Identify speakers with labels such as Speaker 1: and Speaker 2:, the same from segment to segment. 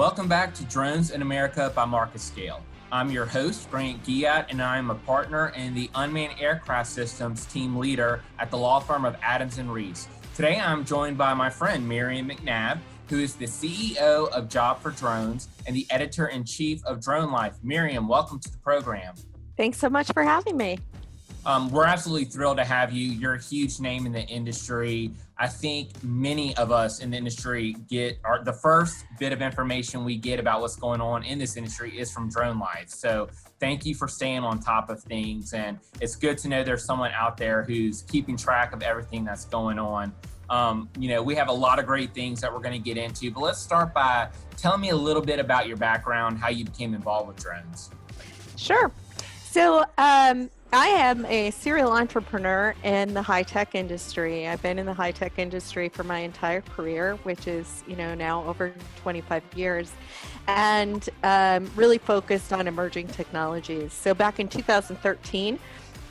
Speaker 1: Welcome back to Drones in America by Market Scale. I'm your host, Grant Guillot, and I'm a partner and the unmanned aircraft systems team leader at the law firm of Adams and Reese. Today, I'm joined by my friend Miriam McNabb, who is the CEO of Job for Drones and the editor in chief of Drone Life. Miriam, welcome to the program.
Speaker 2: Thanks so much for having me.
Speaker 1: Um, we're absolutely thrilled to have you. You're a huge name in the industry. I think many of us in the industry get our, the first bit of information we get about what's going on in this industry is from Drone Life. So thank you for staying on top of things. And it's good to know there's someone out there who's keeping track of everything that's going on. Um, you know, we have a lot of great things that we're going to get into, but let's start by telling me a little bit about your background, how you became involved with drones.
Speaker 2: Sure. So, um, I am a serial entrepreneur in the high tech industry. I've been in the high tech industry for my entire career, which is, you know, now over 25 years, and um, really focused on emerging technologies. So back in 2013,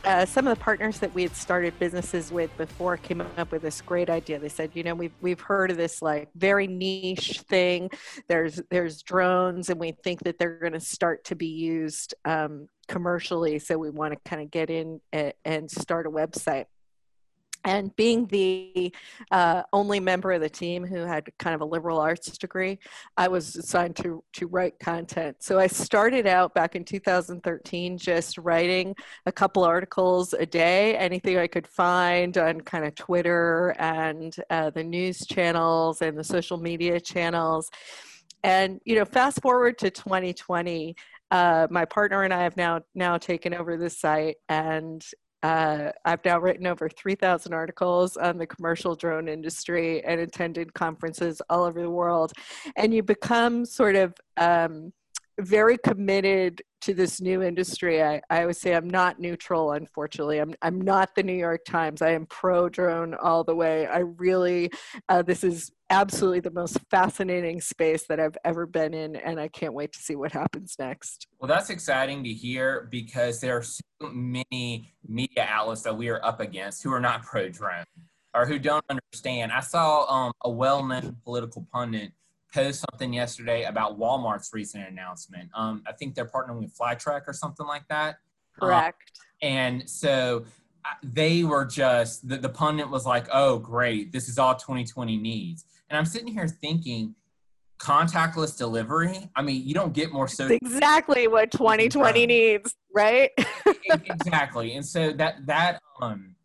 Speaker 2: uh, some of the partners that we had started businesses with before came up with this great idea. They said, you know, we've we've heard of this like very niche thing. There's there's drones, and we think that they're going to start to be used um, commercially. So we want to kind of get in and start a website. And being the uh, only member of the team who had kind of a liberal arts degree, I was assigned to, to write content. So I started out back in 2013 just writing a couple articles a day, anything I could find on kind of Twitter and uh, the news channels and the social media channels. And, you know, fast forward to 2020, uh, my partner and I have now now taken over this site, and uh, I've now written over 3,000 articles on the commercial drone industry and attended conferences all over the world. And you become sort of um, very committed to this new industry. I, I would say I'm not neutral, unfortunately. I'm, I'm not the New York Times. I am pro drone all the way. I really, uh, this is absolutely the most fascinating space that I've ever been in, and I can't wait to see what happens next.
Speaker 1: Well, that's exciting to hear because there are so many media outlets that we are up against who are not pro drone or who don't understand. I saw um, a well known political pundit post something yesterday about Walmart's recent announcement. Um, I think they're partnering with Flytrex or something like that.
Speaker 2: Correct.
Speaker 1: Um, and so uh, they were just the, the pundit was like, "Oh, great, this is all 2020 needs." And I'm sitting here thinking, contactless delivery. I mean, you don't get more so.
Speaker 2: exactly what 2020 needs, right?
Speaker 1: exactly, and so that that um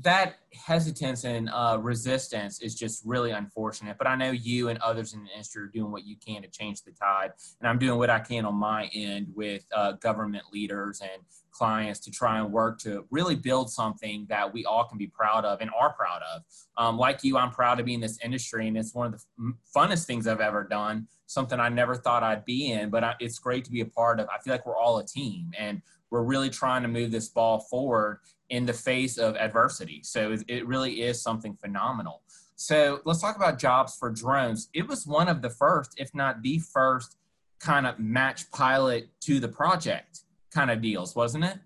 Speaker 1: that hesitance and uh, resistance is just really unfortunate. But I know you and others in the industry are doing what you can to change the tide, and I'm doing what I can on my end with uh, government leaders and clients to try and work to really build something that we all can be proud of and are proud of. Um, like you, I'm proud to be in this industry, and it's one of the funnest things I've ever done. Something I never thought I'd be in, but I, it's great to be a part of. I feel like we're all a team, and we're really trying to move this ball forward in the face of adversity. So it really is something phenomenal. So let's talk about jobs for drones. It was one of the first, if not the first, kind of match pilot to the project kind of deals, wasn't it?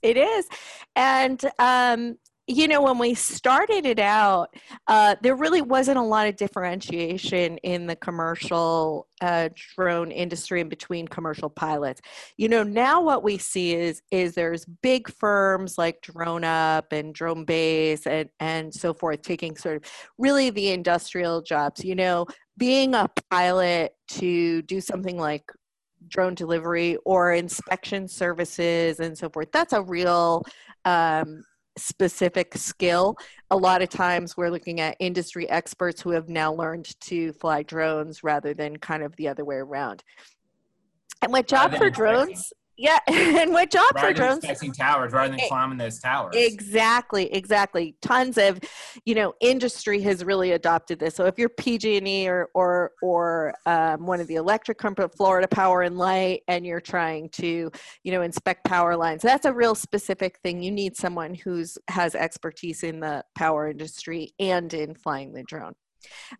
Speaker 2: It is. And um, you know, when we started it out, uh, there really wasn't a lot of differentiation in the commercial uh, drone industry in between commercial pilots. You know, now what we see is is there's big firms like DroneUp and DroneBase and and so forth taking sort of really the industrial jobs. You know, being a pilot to do something like drone delivery or inspection services and so forth. That's a real um, specific skill. A lot of times we're looking at industry experts who have now learned to fly drones rather than kind of the other way around. And with Job for Drones, yeah, and with job
Speaker 1: rather
Speaker 2: for drones,
Speaker 1: inspecting towers rather than climbing those towers.
Speaker 2: Exactly, exactly. Tons of, you know, industry has really adopted this. So if you're PG&E or or or um, one of the electric company, Florida Power and Light, and you're trying to, you know, inspect power lines, that's a real specific thing. You need someone who's has expertise in the power industry and in flying the drone.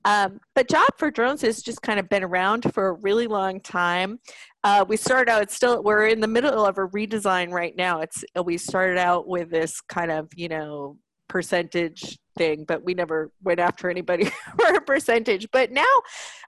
Speaker 2: Um, but Job for Drones has just kind of been around for a really long time. Uh, we started out, still, we're in the middle of a redesign right now. It's, we started out with this kind of, you know, percentage thing, but we never went after anybody for a percentage. But now,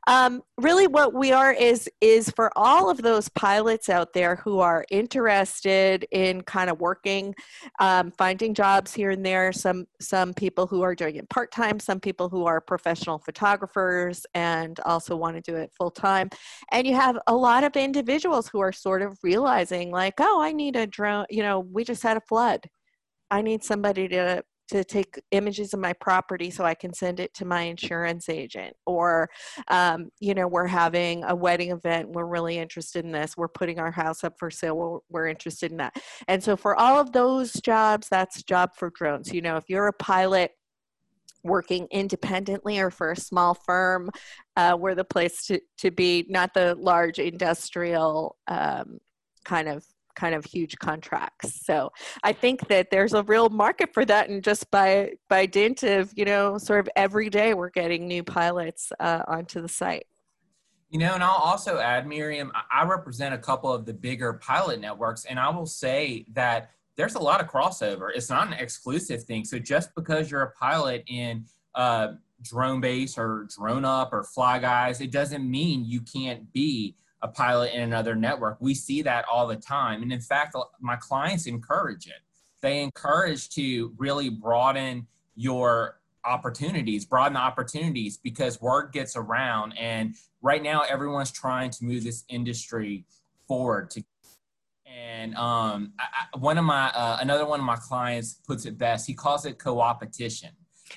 Speaker 2: um, really, what we are is is for all of those pilots out there who are interested in kind of working, um, finding jobs here and there. Some some people who are doing it part time, some people who are professional photographers and also want to do it full time, and you have a lot of individuals who are sort of realizing like, oh, I need a drone. You know, we just had a flood. I need somebody to to take images of my property so I can send it to my insurance agent. Or, um, you know, we're having a wedding event. We're really interested in this. We're putting our house up for sale. We're, we're interested in that. And so, for all of those jobs, that's job for drones. You know, if you're a pilot, working independently or for a small firm, uh, we're the place to, to be, not the large industrial um, kind of kind of huge contracts. So I think that there's a real market for that, and just by by dint of you know sort of every day we're getting new pilots uh, onto the site.
Speaker 1: You know, and I'll also add, Miriam, I represent a couple of the bigger pilot networks, and I will say that there's a lot of crossover. It's not an exclusive thing. So just because you're a pilot in uh, Drone Base or Drone Up or Fly Guys, it doesn't mean you can't be a pilot in another network. We see that all the time. And in fact, my clients encourage it. They encourage to really broaden your opportunities, broaden the opportunities because word gets around. And right now, everyone's trying to move this industry forward. To, and um, I, one of my, uh, another one of my clients puts it best. He calls it co-opetition.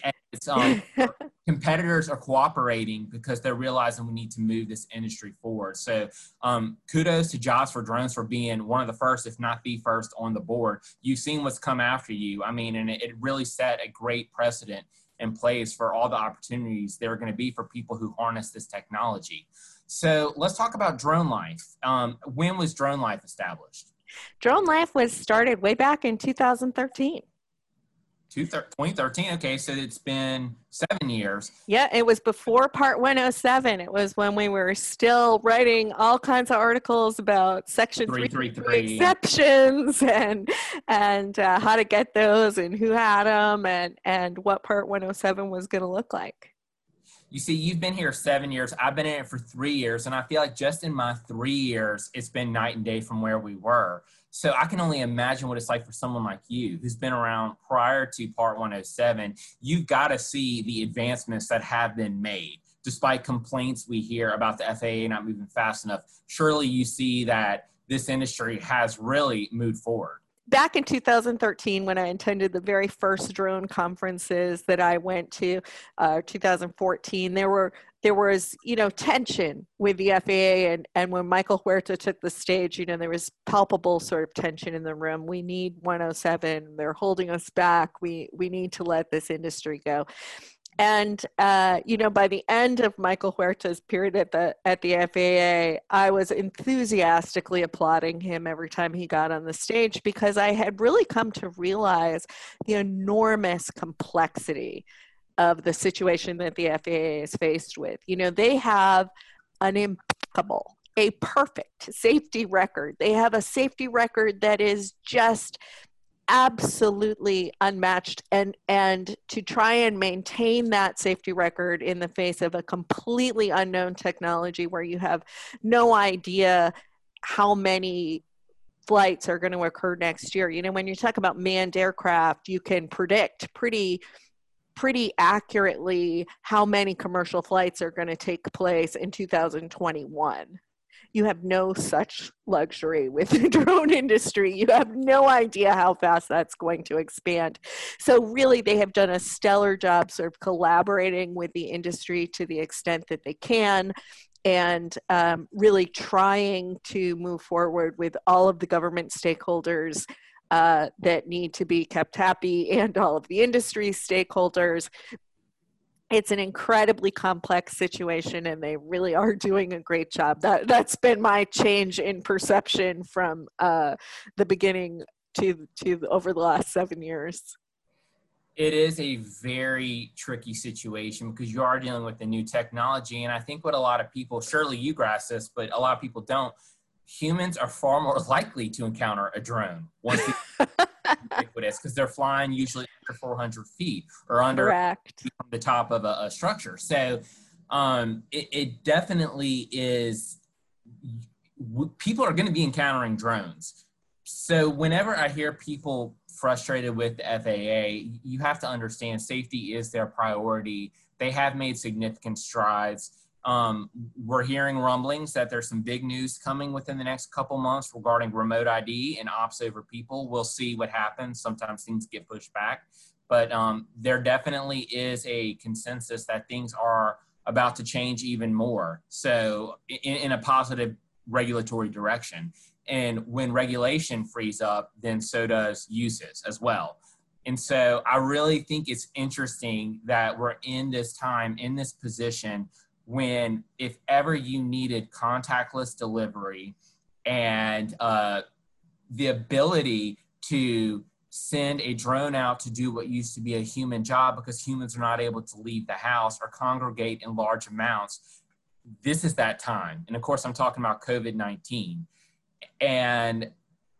Speaker 1: And it's um, competitors are cooperating because they're realizing we need to move this industry forward. So um, kudos to Jobs for Drones for being one of the first, if not the first, on the board. You've seen what's come after you. I mean, and it, it really set a great precedent in place for all the opportunities there are going to be for people who harness this technology. So let's talk about Drone Life. Um, when was Drone Life established?
Speaker 2: Drone Life was started way back in 2013.
Speaker 1: 2013. Okay, so it's been seven years.
Speaker 2: Yeah, it was before Part 107. It was when we were still writing all kinds of articles about Section 333 exceptions and and uh, how to get those and who had them and and what Part 107 was going to look like.
Speaker 1: You see, you've been here seven years. I've been in it for three years, and I feel like just in my three years, it's been night and day from where we were. So I can only imagine what it's like for someone like you who's been around prior to Part 107. You've got to see the advancements that have been made. Despite complaints we hear about the FAA not moving fast enough, surely you see that this industry has really moved forward
Speaker 2: back in 2013 when i attended the very first drone conferences that i went to uh, 2014 there were there was you know tension with the faa and, and when michael huerta took the stage you know there was palpable sort of tension in the room. We need 107 they're holding us back. We we need to let this industry go and uh, you know, by the end of Michael Huerta's period at the at the FAA, I was enthusiastically applauding him every time he got on the stage because I had really come to realize the enormous complexity of the situation that the FAA is faced with. You know, they have an impeccable, a perfect safety record. They have a safety record that is just absolutely unmatched. And and to try and maintain that safety record in the face of a completely unknown technology where you have no idea how many flights are going to occur next year. You know when you talk about manned aircraft you can predict pretty pretty accurately how many commercial flights are going to take place in 2021 you have no such luxury with the drone industry. You have no idea how fast that's going to expand. So, really, they have done a stellar job sort of collaborating with the industry to the extent that they can and um, really trying to move forward with all of the government stakeholders uh, that need to be kept happy and all of the industry stakeholders it's an incredibly complex situation and they really are doing a great job. That that's been my change in perception from uh, the beginning to to over the last seven years.
Speaker 1: It is a very tricky situation because you are dealing with the new technology and i think what a lot of people surely you grasp this but a lot of people don't. Humans are far more likely to encounter a drone once ubiquitous because they're flying usually under 400 feet or under
Speaker 2: Correct.
Speaker 1: the top of a, a structure. So um, it, it definitely is. People are going to be encountering drones. So whenever I hear people frustrated with the FAA, you have to understand safety is their priority. They have made significant strides. Um, we're hearing rumblings that there's some big news coming within the next couple months regarding remote ID and ops over people. We'll see what happens. Sometimes things get pushed back, but um, there definitely is a consensus that things are about to change even more. So, in, in a positive regulatory direction. And when regulation frees up, then so does uses as well. And so I really think it's interesting that we're in this time, in this position, when if ever you needed contactless delivery and uh, the ability to send a drone out to do what used to be a human job because humans are not able to leave the house or congregate in large amounts, this is that time. And of course, I'm talking about COVID 19. And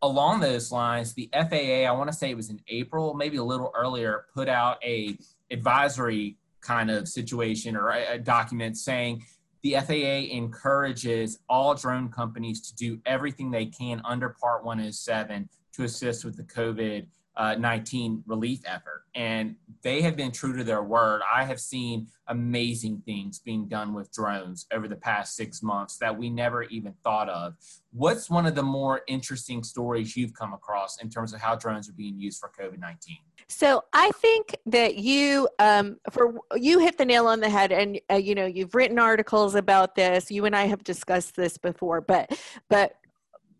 Speaker 1: along those lines, the FAA, I want to say it was in April, maybe a little earlier, put out a advisory kind of situation or a, a document saying the FAA encourages all drone companies to do everything they can under Part 107 to assist with the COVID uh, 19 relief effort. And they have been true to their word. I have seen amazing things being done with drones over the past six months that we never even thought of. What's one of the more interesting stories you've come across in terms of how drones are being used for COVID 19?
Speaker 2: So I think that you, um, for you hit the nail on the head, and uh, you know you've written articles about this. You and I have discussed this before, but but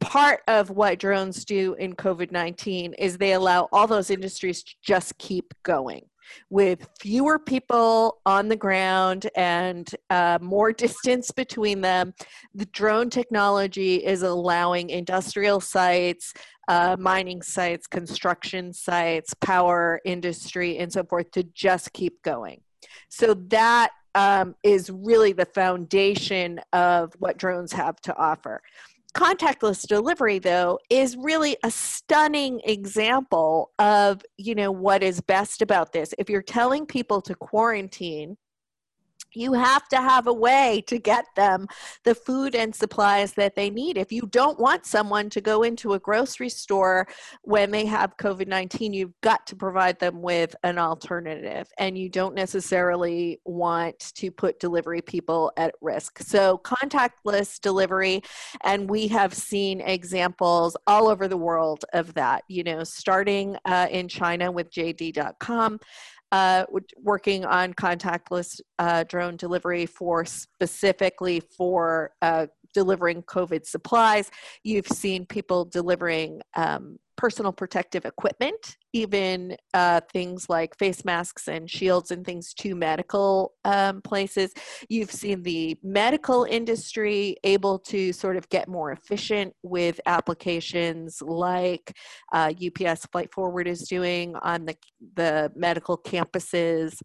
Speaker 2: part of what drones do in COVID 19 is they allow all those industries to just keep going with fewer people on the ground and uh, more distance between them. The drone technology is allowing industrial sites, uh, mining sites, construction sites, power industry, and so forth to just keep going. So that um, is really the foundation of what drones have to offer contactless delivery though is really a stunning example of you know what is best about this. If you're telling people to quarantine you have to have a way to get them the food and supplies that they need. If you don't want someone to go into a grocery store when they have COVID 19, you've got to provide them with an alternative. And you don't necessarily want to put delivery people at risk. So, contactless delivery, and we have seen examples all over the world of that, you know, starting uh, in China with JD.com uh, working on contactless uh, drone delivery for specifically for uh, delivering COVID supplies. You've seen people delivering um, personal protective equipment, even uh, things like face masks and shields and things to medical um, places. You've seen the medical industry able to sort of get more efficient with applications like uh, UPS Flight Forward is doing on the, the medical campuses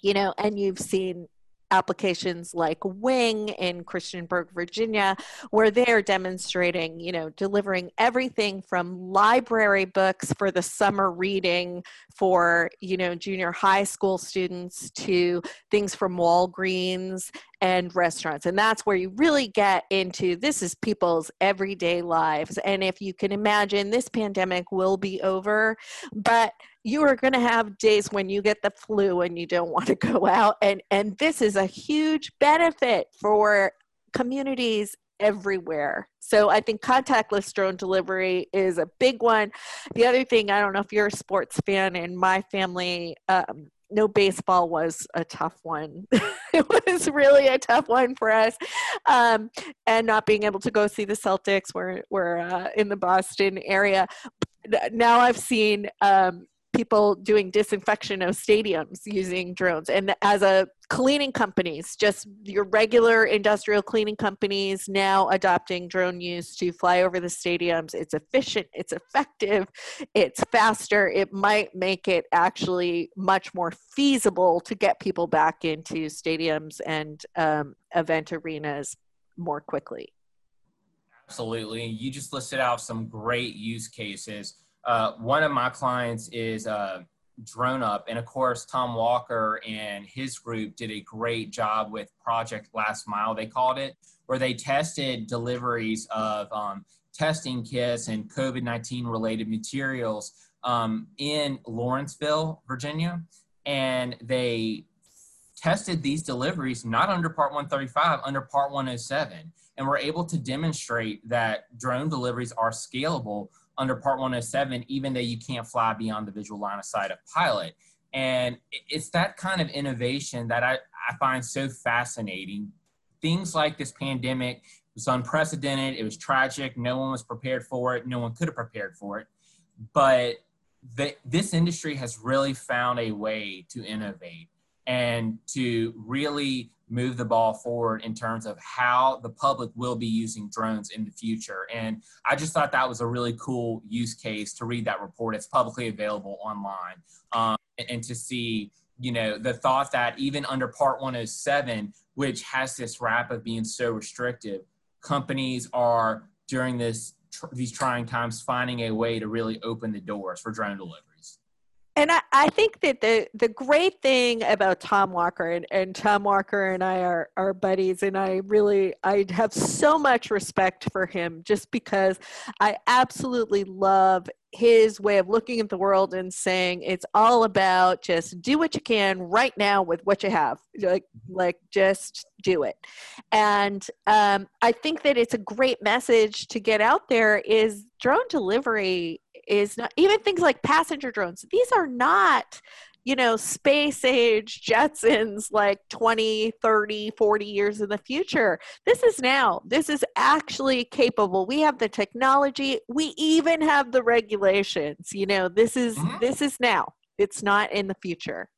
Speaker 2: you know, and you've seen applications like Wing in Christiansburg, Virginia, where they're demonstrating, you know, delivering everything from library books for the summer reading for, you know, junior high school students to things from Walgreens and restaurants. And that's where you really get into this is people's everyday lives. And if you can imagine, this pandemic will be over, but you are going to have days when you get the flu and you don't want to go out and and this is a huge benefit for communities everywhere. So I think contactless drone delivery is a big one. The other thing, I don't know if you're a sports fan, in my family, um, no baseball was a tough one. it was really a tough one for us, um, and not being able to go see the Celtics. We're we're uh, in the Boston area. Now I've seen um, people doing disinfection of stadiums using drones. And as a cleaning companies just your regular industrial cleaning companies now adopting drone use to fly over the stadiums it's efficient it's effective it's faster. It might make it actually much more feasible to get people back into stadiums and um, event arenas more quickly.
Speaker 1: Absolutely. You just listed out some great use cases uh, one of my clients is uh, Drone Up, and of course, Tom Walker and his group did a great job with Project Last Mile, they called it, where they tested deliveries of um, testing kits and COVID 19 related materials um, in Lawrenceville, Virginia. And they tested these deliveries not under Part 135, under Part 107, and were able to demonstrate that drone deliveries are scalable under Part 107, even though you can't fly beyond the visual line of sight of pilot. And it's that kind of innovation that I, I find so fascinating. Things like this pandemic was unprecedented. It was tragic. No one was prepared for it. No one could have prepared for it. But the, this industry has really found a way to innovate and to really move the ball forward in terms of how the public will be using drones in the future. And I just thought that was a really cool use case to read that report. It's publicly available online um, and to see, you know, the thought that even under Part 107, which has this rap of being so restrictive, companies are during this tr- these trying times finding a way to really open the doors for drone delivery
Speaker 2: and I, I, think that the the great thing about Tom Walker and, and Tom Walker and I are, are buddies and I really I have so much respect for him just because I absolutely love his way of looking at the world and saying it's all about just do what you can right now with what you have like like just do it. And um, i think that it's a great message to get out there is drone delivery is not even things like passenger drones. These are not you know, space age Jetsons like 20, 30, 40 years in the future. This is now. This is actually capable. We have the technology. We even have the regulations. You know, this is mm-hmm. this is now. It's not in the future.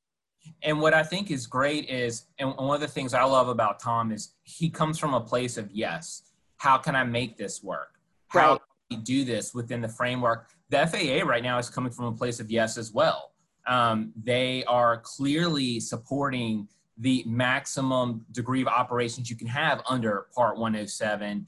Speaker 1: And what I think is great is, and one of the things I love about Tom is he comes from a place of yes. How can I make this work? How right. Do this within the framework the FAA right now is coming from a place of yes as well. Um, they are clearly supporting the maximum degree of operations you can have under Part 107.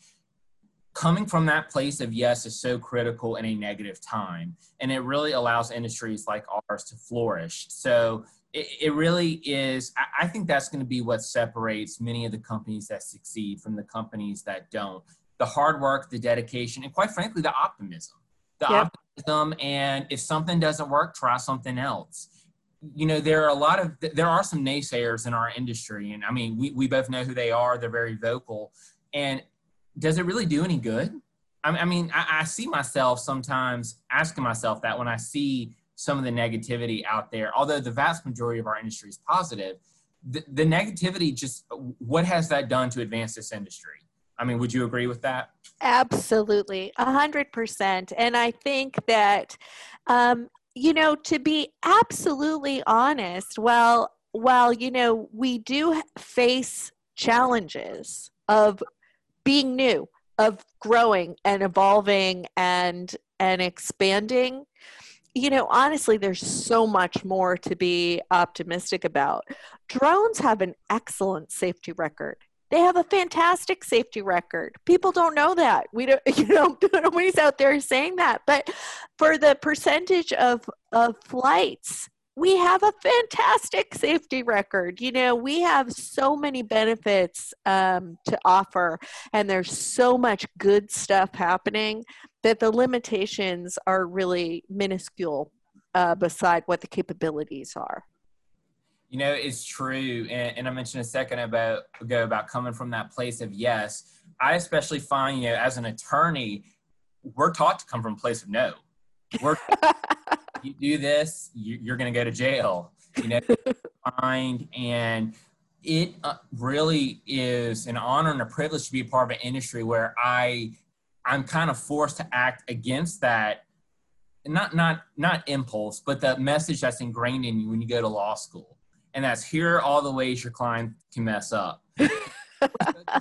Speaker 1: Coming from that place of yes is so critical in a negative time, and it really allows industries like ours to flourish. So it, it really is, I, I think that's going to be what separates many of the companies that succeed from the companies that don't. The hard work, the dedication, and quite frankly, the optimism. The yep. optimism and if something doesn't work try something else. You know there are a lot of there are some naysayers in our industry and i mean we, we both know who they are. They're very vocal. And does it really do any good? I, I mean I, I see myself sometimes asking myself that when i see some of the negativity out there. Although the vast majority of our industry is positive the, the negativity just what has that done to advance this industry I mean, would you agree with that?
Speaker 2: Absolutely, a hundred percent. And I think that, um, you know, to be absolutely honest, well, while you know we do face challenges of being new, of growing and evolving and and expanding you know, honestly, there's so much more to be optimistic about. Drones have an excellent safety record. They have a fantastic safety record. People don't know that. We don't, you know, nobody's out there saying that. But for the percentage of, of flights, we have a fantastic safety record. You know, we have so many benefits um, to offer, and there's so much good stuff happening that the limitations are really minuscule uh, beside what the capabilities are.
Speaker 1: You know, it's true. And, and I mentioned a second about, ago about coming from that place of yes. I especially find, you know, as an attorney, we're taught to come from a place of no. We're, you do this, you, are going to go to jail. You know, find and it uh, really is an honor and a privilege to be a part of an industry where I I'm kind of forced to act against that not not not impulse, but the message that's ingrained in you when you go to law school and that's here are all the ways your client can mess up.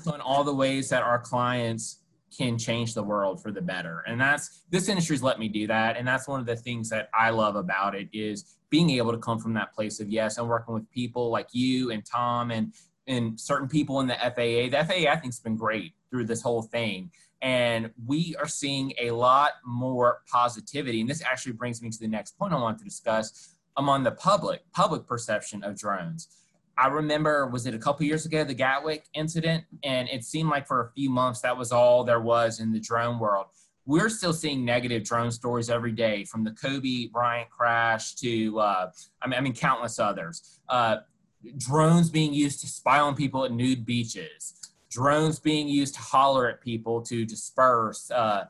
Speaker 1: on all the ways that our clients can change the world for the better. And that's this industry's let me do that. And that's one of the things that I love about it is being able to come from that place of yes, and working with people like you and Tom and and certain people in the FAA. The FAA I think's been great through this whole thing. And we are seeing a lot more positivity. And this actually brings me to the next point I want to discuss among the public, public perception of drones. I remember, was it a couple years ago, the Gatwick incident? And it seemed like for a few months that was all there was in the drone world. We're still seeing negative drone stories every day, from the Kobe Bryant crash to, uh, I, mean, I mean, countless others. Uh, drones being used to spy on people at nude beaches, drones being used to holler at people to disperse. Uh,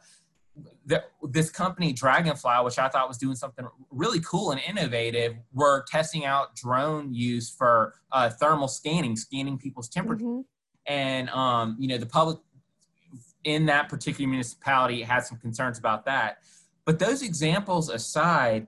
Speaker 1: the, this company Draganfly, which I thought was doing something really cool and innovative, were testing out drone use for uh, thermal scanning, scanning people's temperature. Mm-hmm. And um, you know, the public in that particular municipality had some concerns about that. But those examples aside,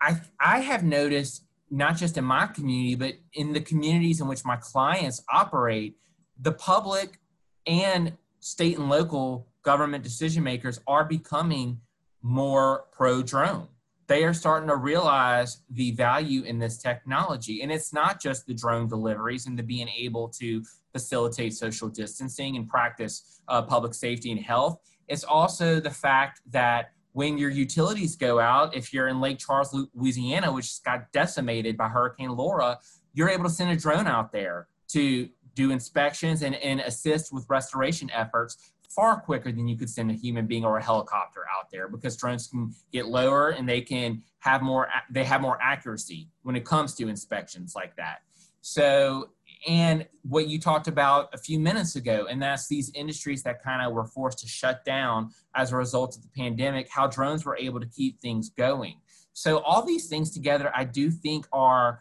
Speaker 1: I I have noticed not just in my community, but in the communities in which my clients operate, the public and state and local government decision makers are becoming more pro drone. They are starting to realize the value in this technology. And it's not just the drone deliveries and the being able to facilitate social distancing and practice uh, public safety and health. It's also the fact that when your utilities go out, if you're in Lake Charles, Louisiana, which got decimated by Hurricane Laura, you're able to send a drone out there to do inspections and, and assist with restoration efforts far quicker than you could send a human being or a helicopter out there because drones can get lower and they can have more they have more accuracy when it comes to inspections like that. So and what you talked about a few minutes ago and that's these industries that kind of were forced to shut down as a result of the pandemic how drones were able to keep things going. So all these things together i do think are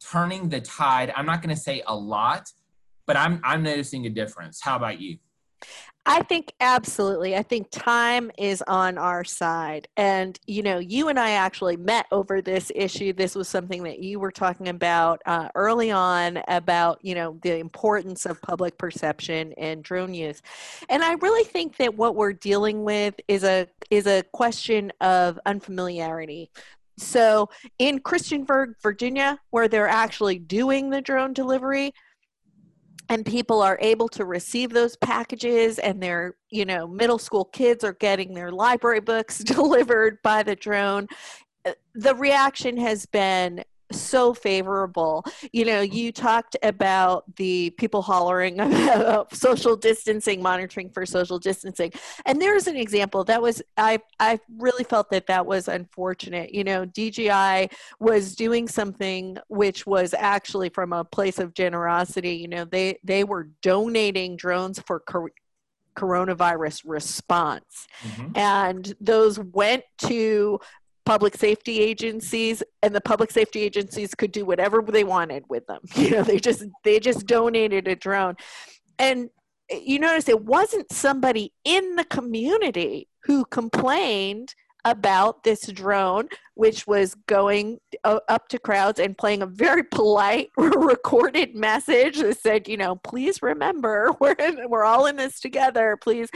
Speaker 1: turning the tide. I'm not going to say a lot but i'm i'm noticing a difference. How about you
Speaker 2: I think absolutely. I think time is on our side. And, you know, you and I actually met over this issue. This was something that you were talking about uh, early on about, you know, the importance of public perception and drone use. And I really think that what we're dealing with is a is a question of unfamiliarity. So in Christiansburg, Virginia, where they're actually doing the drone delivery, and people are able to receive those packages and their you know middle school kids are getting their library books delivered by the drone. Uh, the reaction has been so favorable. You know, you talked about the people hollering about social distancing, monitoring for social distancing, and there's an example that was I I really felt that that was unfortunate. You know, DJI was doing something which was actually from a place of generosity. You know, they they were donating drones for coronavirus response. Mm-hmm. And those went to public safety agencies and the public safety agencies could do whatever they wanted with them. You know they just they just donated a drone. And you notice it wasn't somebody in the community who complained about this drone, which was going uh, up to crowds and playing a very polite recorded message that said, you know, please remember we're in, we're all in this together. Please,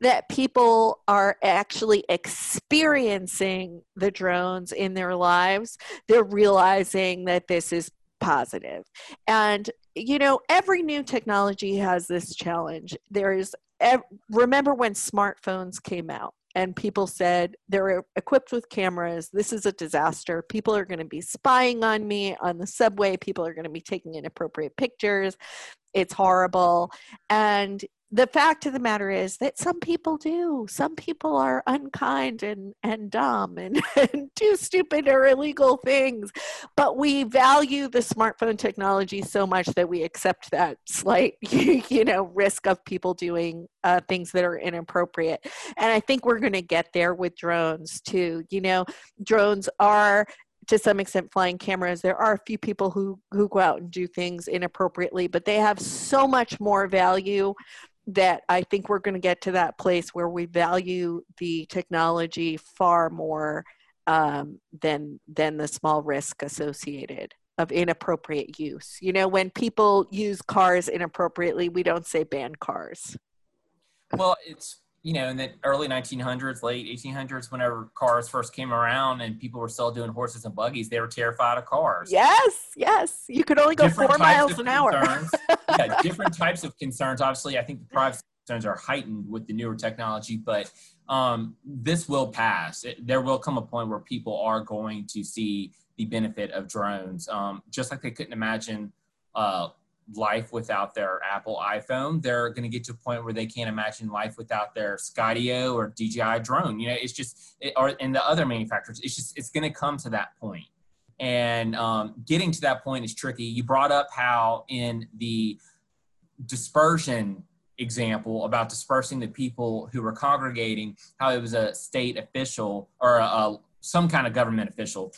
Speaker 2: that people are actually experiencing the drones in their lives. They're realizing that this is positive. positive, and you know, every new technology has this challenge. There is remember when smartphones came out and people said they're equipped with cameras. This is a disaster. People are going to be spying on me on the subway. People are going to be taking inappropriate pictures. It's horrible. And the fact of the matter is that some people do. Some people are unkind and, and dumb and, and do stupid or illegal things. But we value the smartphone technology so much that we accept that slight, you know, risk of people doing uh, things that are inappropriate. And I think we're going to get there with drones too. You know, drones are to some extent flying cameras there are a few people who who go out and do things inappropriately but they have so much more value that I think we're going to get to that place where we value the technology far more um, than than the small risk associated of inappropriate use. You know, when people use cars inappropriately, we don't say ban cars.
Speaker 1: Well, it's you know, in the early 1900s, late 1800s, whenever cars first came around and people were still doing horses and buggies, they were terrified of cars.
Speaker 2: Yes, yes. You could only go different four miles an hour.
Speaker 1: yeah, different types of concerns. Obviously, I think the privacy concerns are heightened with the newer technology, but um, this will pass. It, there will come a point where people are going to see the benefit of drones, um, just like they couldn't imagine uh, life without their Apple iPhone. They're going to get to a point where they can't imagine life without their Skydio or DJI drone. You know, it's just, it, or and the other manufacturers. It's just, it's going to come to that point. And um, getting to that point is tricky. You brought up how in the dispersion example about dispersing the people who were congregating, how it was a state official or a, a, some kind of government official.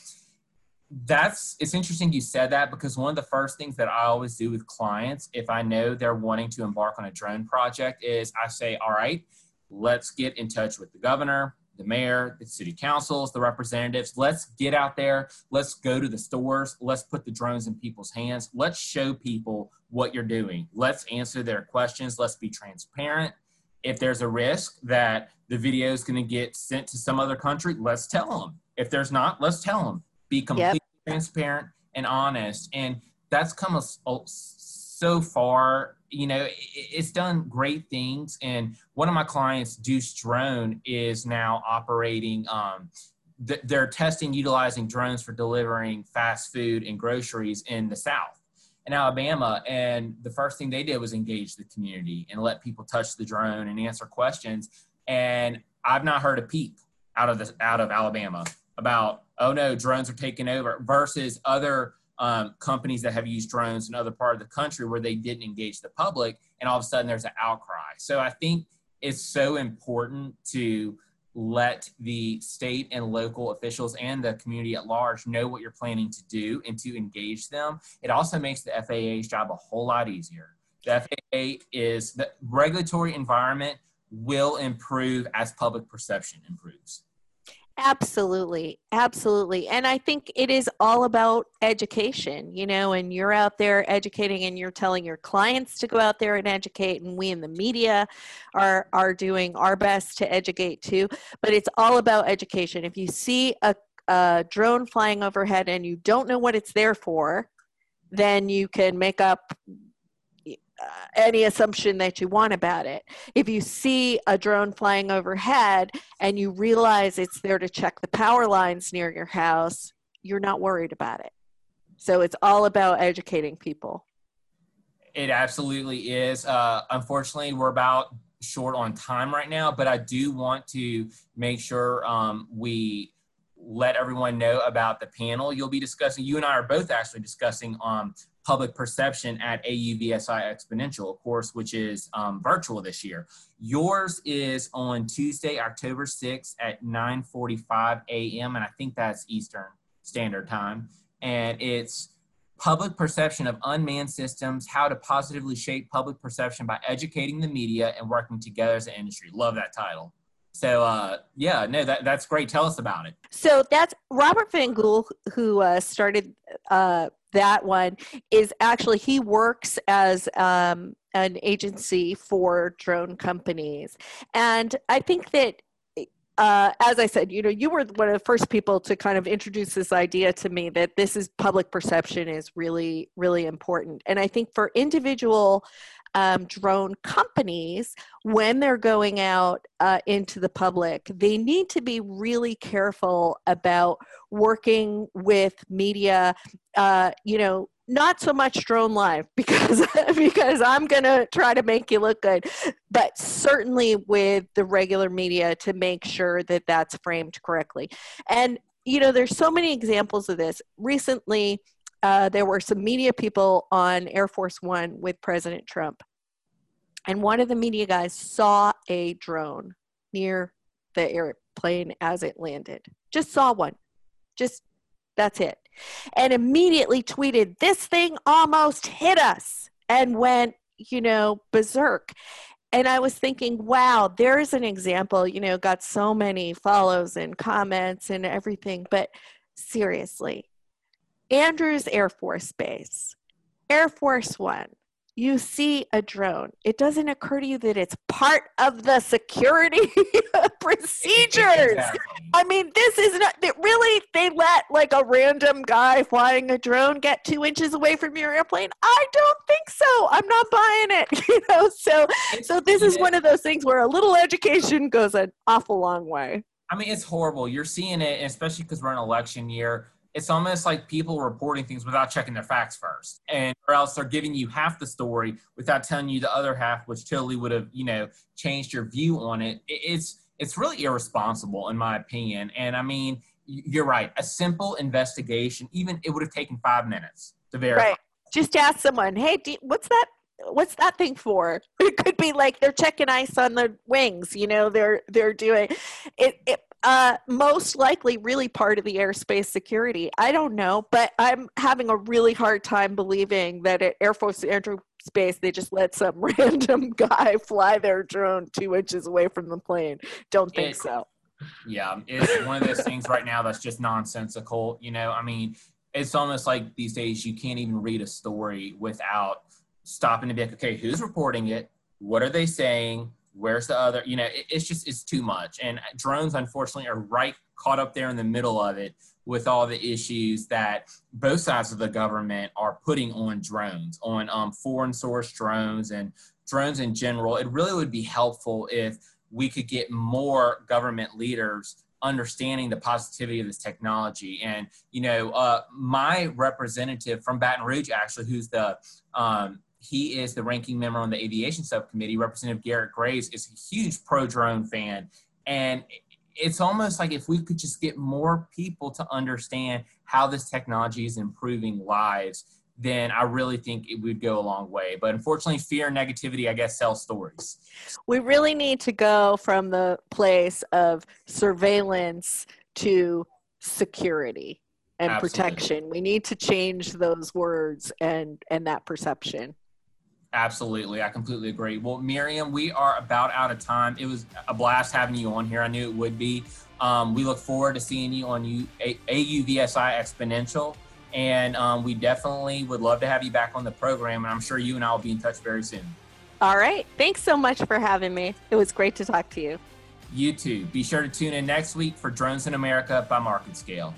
Speaker 1: That's it's interesting you said that because one of the first things that I always do with clients, if I know they're wanting to embark on a drone project, is I say, all right, let's get in touch with the governor, the mayor, the city councils, the representatives. Let's get out there. Let's go to the stores. Let's put the drones in people's hands. Let's show people what you're doing. Let's answer their questions. Let's be transparent. If there's a risk that the video is going to get sent to some other country, let's tell them. If there's not, let's tell them. Be completely yep. transparent and honest. And that's come a, a so far, you know, it's done great things. And one of my clients, Deuce Drone, is now operating. Um, they're testing utilizing drones for delivering fast food and groceries in the South in Alabama. And the first thing they did was engage the community and let people touch the drone and answer questions. And I've not heard a peep out of the out of Alabama about oh no drones are taking over versus other um, companies that have used drones in other part of the country where they didn't engage the public, and all of a sudden there's an outcry. So I think it's so important to let the state and local officials and the community at large know what you're planning to do and to engage them. It also makes the FAA's job a whole lot easier. The FAA is the regulatory environment will improve as public perception improves.
Speaker 2: Absolutely. Absolutely. And I think it is all about education, you know, and you're out there educating and you're telling your clients to go out there and educate and we in the media are are doing our best to educate too, but it's all about education. If you see a, a drone flying overhead and you don't know what it's there for, then you can make up any assumption that you want about it. If you see a drone flying overhead and you realize it's there to check the power lines near your house, you're not worried about it. So it's all about educating people.
Speaker 1: It absolutely is. Uh, unfortunately, we're about short on time right now, but I do want to make sure um, we let everyone know about the panel you'll be discussing. You and I are both actually discussing um, public perception at AUVSI Exponential, of course, which is um, virtual this year. Yours is on Tuesday, October 6th at 9:45 a.m. and I think that's Eastern Standard Time. And it's public perception of unmanned systems, how to positively shape public perception by educating the media and working together as an industry. Love that title. So uh, yeah, no, that that's great. Tell us about it.
Speaker 2: So that's Robert Van Gool who uh, started uh, that one. Is actually he works as um, an agency for drone companies, and I think that. Uh, as I said, you know, you were one of the first people to kind of introduce this idea to me that this is public perception is really, really important. And I think for individual um, drone companies, when they're going out uh, into the public, they need to be really careful about working with media. Uh, you know, not so much Drone Life because because I'm gonna try to make you look good, but certainly with the regular media to make sure that that's framed correctly. And you know, there's so many examples of this. Recently, uh, there were some media people on Air Force One with President Trump. And one of the media guys saw a drone near the airplane as it landed. Just saw one. Just that's it. And immediately tweeted, This thing almost hit us, and went, you know, berserk. And I was thinking, wow, there's an example, you know, got so many follows and comments and everything. But seriously, Andrews Air Force Base, Air Force One, you see a drone, it doesn't occur to you that it's part of the security procedures. Exactly. I mean, this is not that really they let like a random guy flying a drone get two inches away from your airplane. I don't think so. I'm not buying it. You know, so so this is one of those things where a little education goes an awful long way.
Speaker 1: I mean, it's horrible. You're seeing it, especially because we're in election year it's almost like people reporting things without checking their facts first. And or else they're giving you half the story without telling you the other half which totally would have you know changed your view on it. It's it's really irresponsible in my opinion. And i mean you're right. A simple investigation even it would have taken five minutes to verify. Right.
Speaker 2: just ask someone hey what's that what's that thing for? It could be like they're checking ice on the wings you know they're they're doing it, it uh, most likely really part of the airspace security. I don't know, but I'm having a really hard time believing that at Air Force Andrews Base they just let some random guy fly their drone two inches away from the plane. Don't think it, so.
Speaker 1: Yeah, it's one of those things right now that's just nonsensical. You know, I mean, it's almost like these days you can't even read a story without stopping to be like, okay, who's reporting it? What are they saying? Where's the other you know it, it's just it's too much. And drones unfortunately are right caught up there in the middle of it with all the issues that both sides of the government are putting on drones on um, foreign source drones and drones in general. It really would be helpful if we could get more government leaders understanding the positivity of this technology. And you know uh, my representative from baton rouge actually who's the um, he is the ranking member on the aviation subcommittee. Representative Garrett Graves is a huge pro drone fan. And it's almost like if we could just get more people to understand how this technology is improving lives, then I really think it would go a long way. But unfortunately, fear and negativity, I guess, sell stories.
Speaker 2: We really need to go from the place of surveillance to security and Absolutely. protection. We need to change those words and and that perception.
Speaker 1: Absolutely. I completely agree. Well, Miriam, we are about out of time. It was a blast having you on here. I knew it would be. Um, we look forward to seeing you on U- a- AUVSI Exponential. And um, we definitely would love to have you back on the program. And I'm sure you and I will be in touch very soon.
Speaker 2: All right. Thanks so much for having me. It was great to talk to you.
Speaker 1: You too. Be sure to tune in next week for Drones in America by MarketScale.